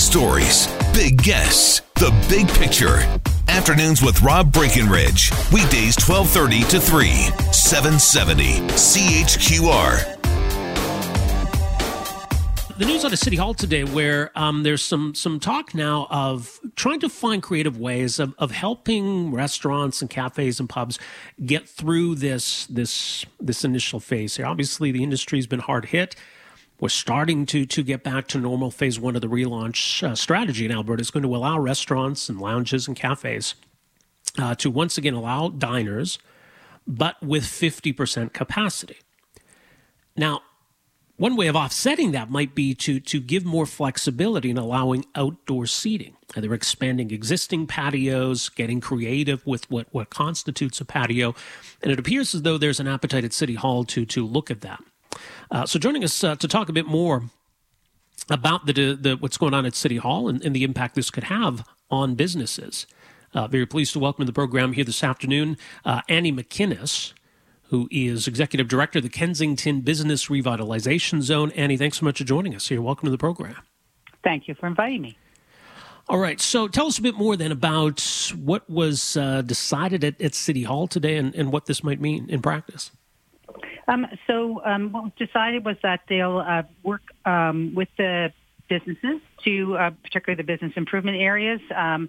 stories, big guests, the big picture. Afternoons with Rob Breckenridge. Weekdays 1230 to 3, 770 CHQR the news out of City Hall today, where um, there's some some talk now of trying to find creative ways of, of helping restaurants and cafes and pubs get through this this this initial phase here. Obviously, the industry's been hard hit. We're starting to to get back to normal. Phase one of the relaunch uh, strategy in Alberta is going to allow restaurants and lounges and cafes uh, to once again allow diners, but with 50% capacity. Now, one way of offsetting that might be to, to give more flexibility in allowing outdoor seating. They're expanding existing patios, getting creative with what, what constitutes a patio. And it appears as though there's an appetite at City Hall to, to look at that. Uh, so, joining us uh, to talk a bit more about the, the, what's going on at City Hall and, and the impact this could have on businesses. Uh, very pleased to welcome to the program here this afternoon uh, Annie McInnes who is Executive Director of the Kensington Business Revitalization Zone. Annie, thanks so much for joining us here. Welcome to the program. Thank you for inviting me. All right, so tell us a bit more then about what was uh, decided at, at, City Hall today and, and, what this might mean in practice. Um, so, um, what was decided was that they'll uh, work um, with the businesses to, uh, particularly the business improvement areas, um,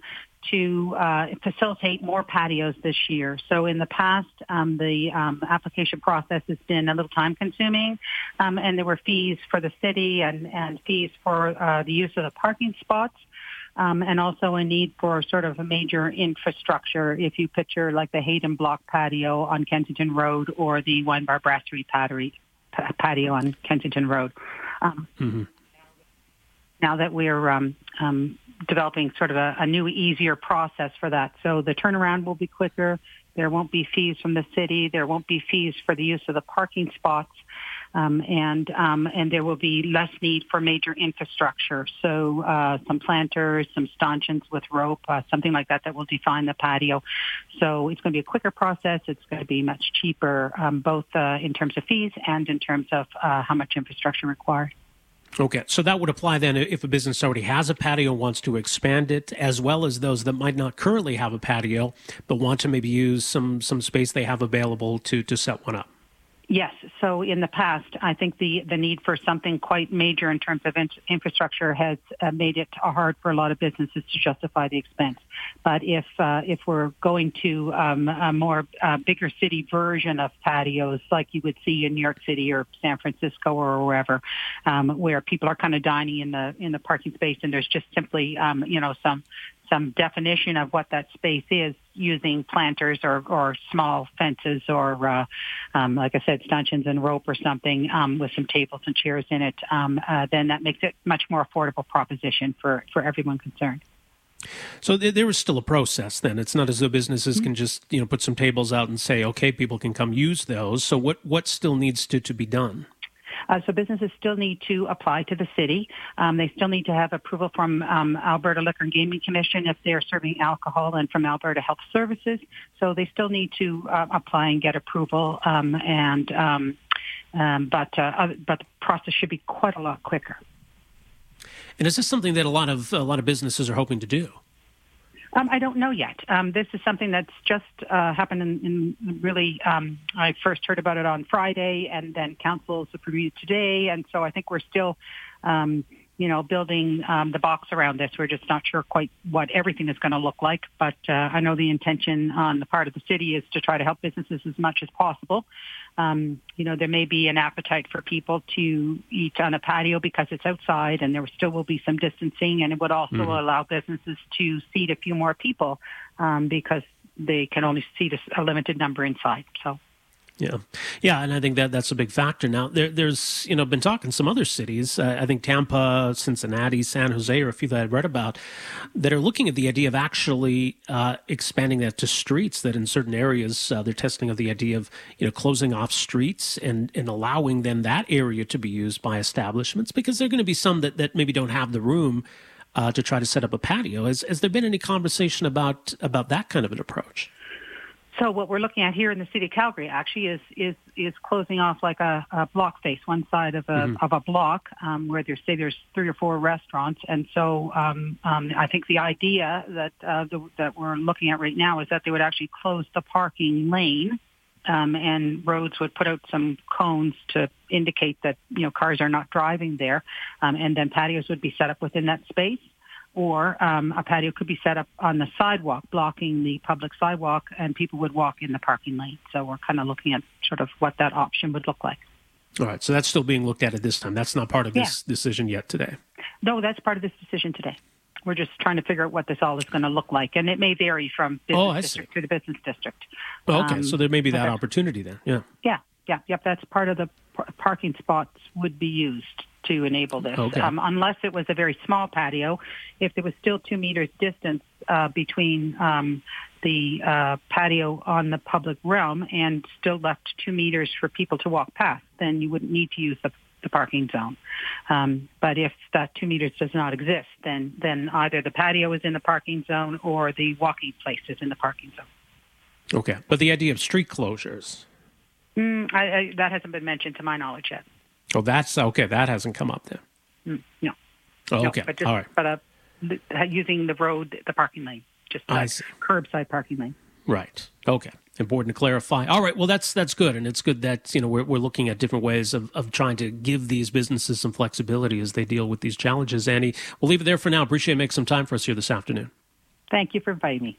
to uh, facilitate more patios this year. So in the past, um, the um, application process has been a little time consuming, um, and there were fees for the city and, and fees for uh, the use of the parking spots. Um, and also a need for sort of a major infrastructure. If you picture like the Hayden Block patio on Kensington Road or the Wine Bar Brasserie patio on Kensington Road. Um, mm-hmm. Now that we're um, um, developing sort of a, a new, easier process for that. So the turnaround will be quicker. There won't be fees from the city. There won't be fees for the use of the parking spots. Um, and um, and there will be less need for major infrastructure. So uh, some planters, some stanchions with rope, uh, something like that that will define the patio. So it's going to be a quicker process. It's going to be much cheaper, um, both uh, in terms of fees and in terms of uh, how much infrastructure required. Okay, so that would apply then if a business already has a patio wants to expand it, as well as those that might not currently have a patio but want to maybe use some some space they have available to to set one up. Yes. So in the past, I think the, the need for something quite major in terms of in- infrastructure has uh, made it hard for a lot of businesses to justify the expense. But if uh, if we're going to um, a more uh, bigger city version of patios, like you would see in New York City or San Francisco or wherever, um, where people are kind of dining in the in the parking space, and there's just simply um, you know some some definition of what that space is using planters or, or small fences or, uh, um, like I said, stanchions and rope or something um, with some tables and chairs in it, um, uh, then that makes it much more affordable proposition for, for everyone concerned. So there is still a process. Then it's not as though businesses mm-hmm. can just you know put some tables out and say, okay, people can come use those. So what what still needs to to be done? Uh, so businesses still need to apply to the city. Um, they still need to have approval from um, Alberta Liquor and Gaming Commission if they're serving alcohol and from Alberta Health Services. So they still need to uh, apply and get approval. Um, and um, um, but uh, but the process should be quite a lot quicker. And is this something that a lot of a lot of businesses are hoping to do? Um, I don't know yet. Um, this is something that's just uh, happened in, in really. Um, I first heard about it on Friday, and then council's approved today, and so I think we're still um, you know, building um, the box around this. We're just not sure quite what everything is going to look like. But uh, I know the intention on the part of the city is to try to help businesses as much as possible. Um, you know, there may be an appetite for people to eat on a patio because it's outside, and there still will be some distancing, and it would also mm-hmm. allow businesses to seat a few more people um, because they can only seat a, a limited number inside. So. Yeah, yeah, and I think that that's a big factor. Now, there, there's you know been talking some other cities. Uh, I think Tampa, Cincinnati, San Jose, or a few that I've read about that are looking at the idea of actually uh, expanding that to streets. That in certain areas uh, they're testing of the idea of you know closing off streets and and allowing then that area to be used by establishments because there are going to be some that that maybe don't have the room. Uh, to try to set up a patio. Has, has there been any conversation about about that kind of an approach? So what we're looking at here in the city of Calgary actually is is is closing off like a, a block face, one side of a mm-hmm. of a block um, where there's say there's three or four restaurants, and so um, um, I think the idea that uh, the, that we're looking at right now is that they would actually close the parking lane, um, and roads would put out some cones to indicate that you know cars are not driving there, um, and then patios would be set up within that space or um, a patio could be set up on the sidewalk, blocking the public sidewalk, and people would walk in the parking lane. So we're kind of looking at sort of what that option would look like. All right. So that's still being looked at at this time. That's not part of this yeah. decision yet today. No, that's part of this decision today. We're just trying to figure out what this all is going to look like, and it may vary from business oh, district see. to the business district. Oh, okay, um, so there may be that opportunity there. Yeah. Yeah, yeah, yep. That's part of the parking spots would be used to enable this, okay. um, unless it was a very small patio. If there was still two meters distance uh, between um, the uh, patio on the public realm and still left two meters for people to walk past, then you wouldn't need to use the, the parking zone. Um, but if that two meters does not exist, then then either the patio is in the parking zone or the walking place is in the parking zone. Okay, but the idea of street closures. Mm, I, I, that hasn't been mentioned to my knowledge yet. Oh, that's okay. That hasn't come up then. Mm, no. Oh, okay. No, but just, All right. But uh, using the road, the parking lane, just curbside parking lane. Right. Okay. Important to clarify. All right. Well, that's that's good, and it's good that you know we're we're looking at different ways of of trying to give these businesses some flexibility as they deal with these challenges. Annie, we'll leave it there for now. Appreciate you making some time for us here this afternoon. Thank you for inviting me.